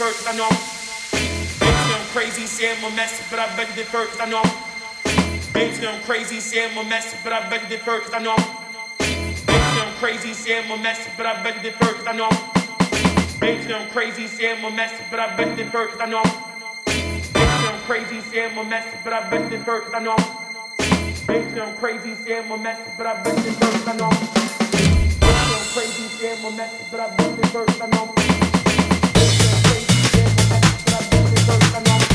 first, I know. Bitch, I'm crazy, say I'm a mess, but I begged it first, I know. Bitch, I'm crazy, say I'm a mess, but I begged it first, I know. Bitch, I'm crazy, say I'm a mess, but I begged it first, I know. Bitch, I'm crazy, say I'm a mess, but I begged it first, I know. Bitch, I'm crazy, say I'm a mess, but I begged it first, I know. Bitch, I'm crazy, say I'm a mess, but I begged it first, I know. son, son, son, son.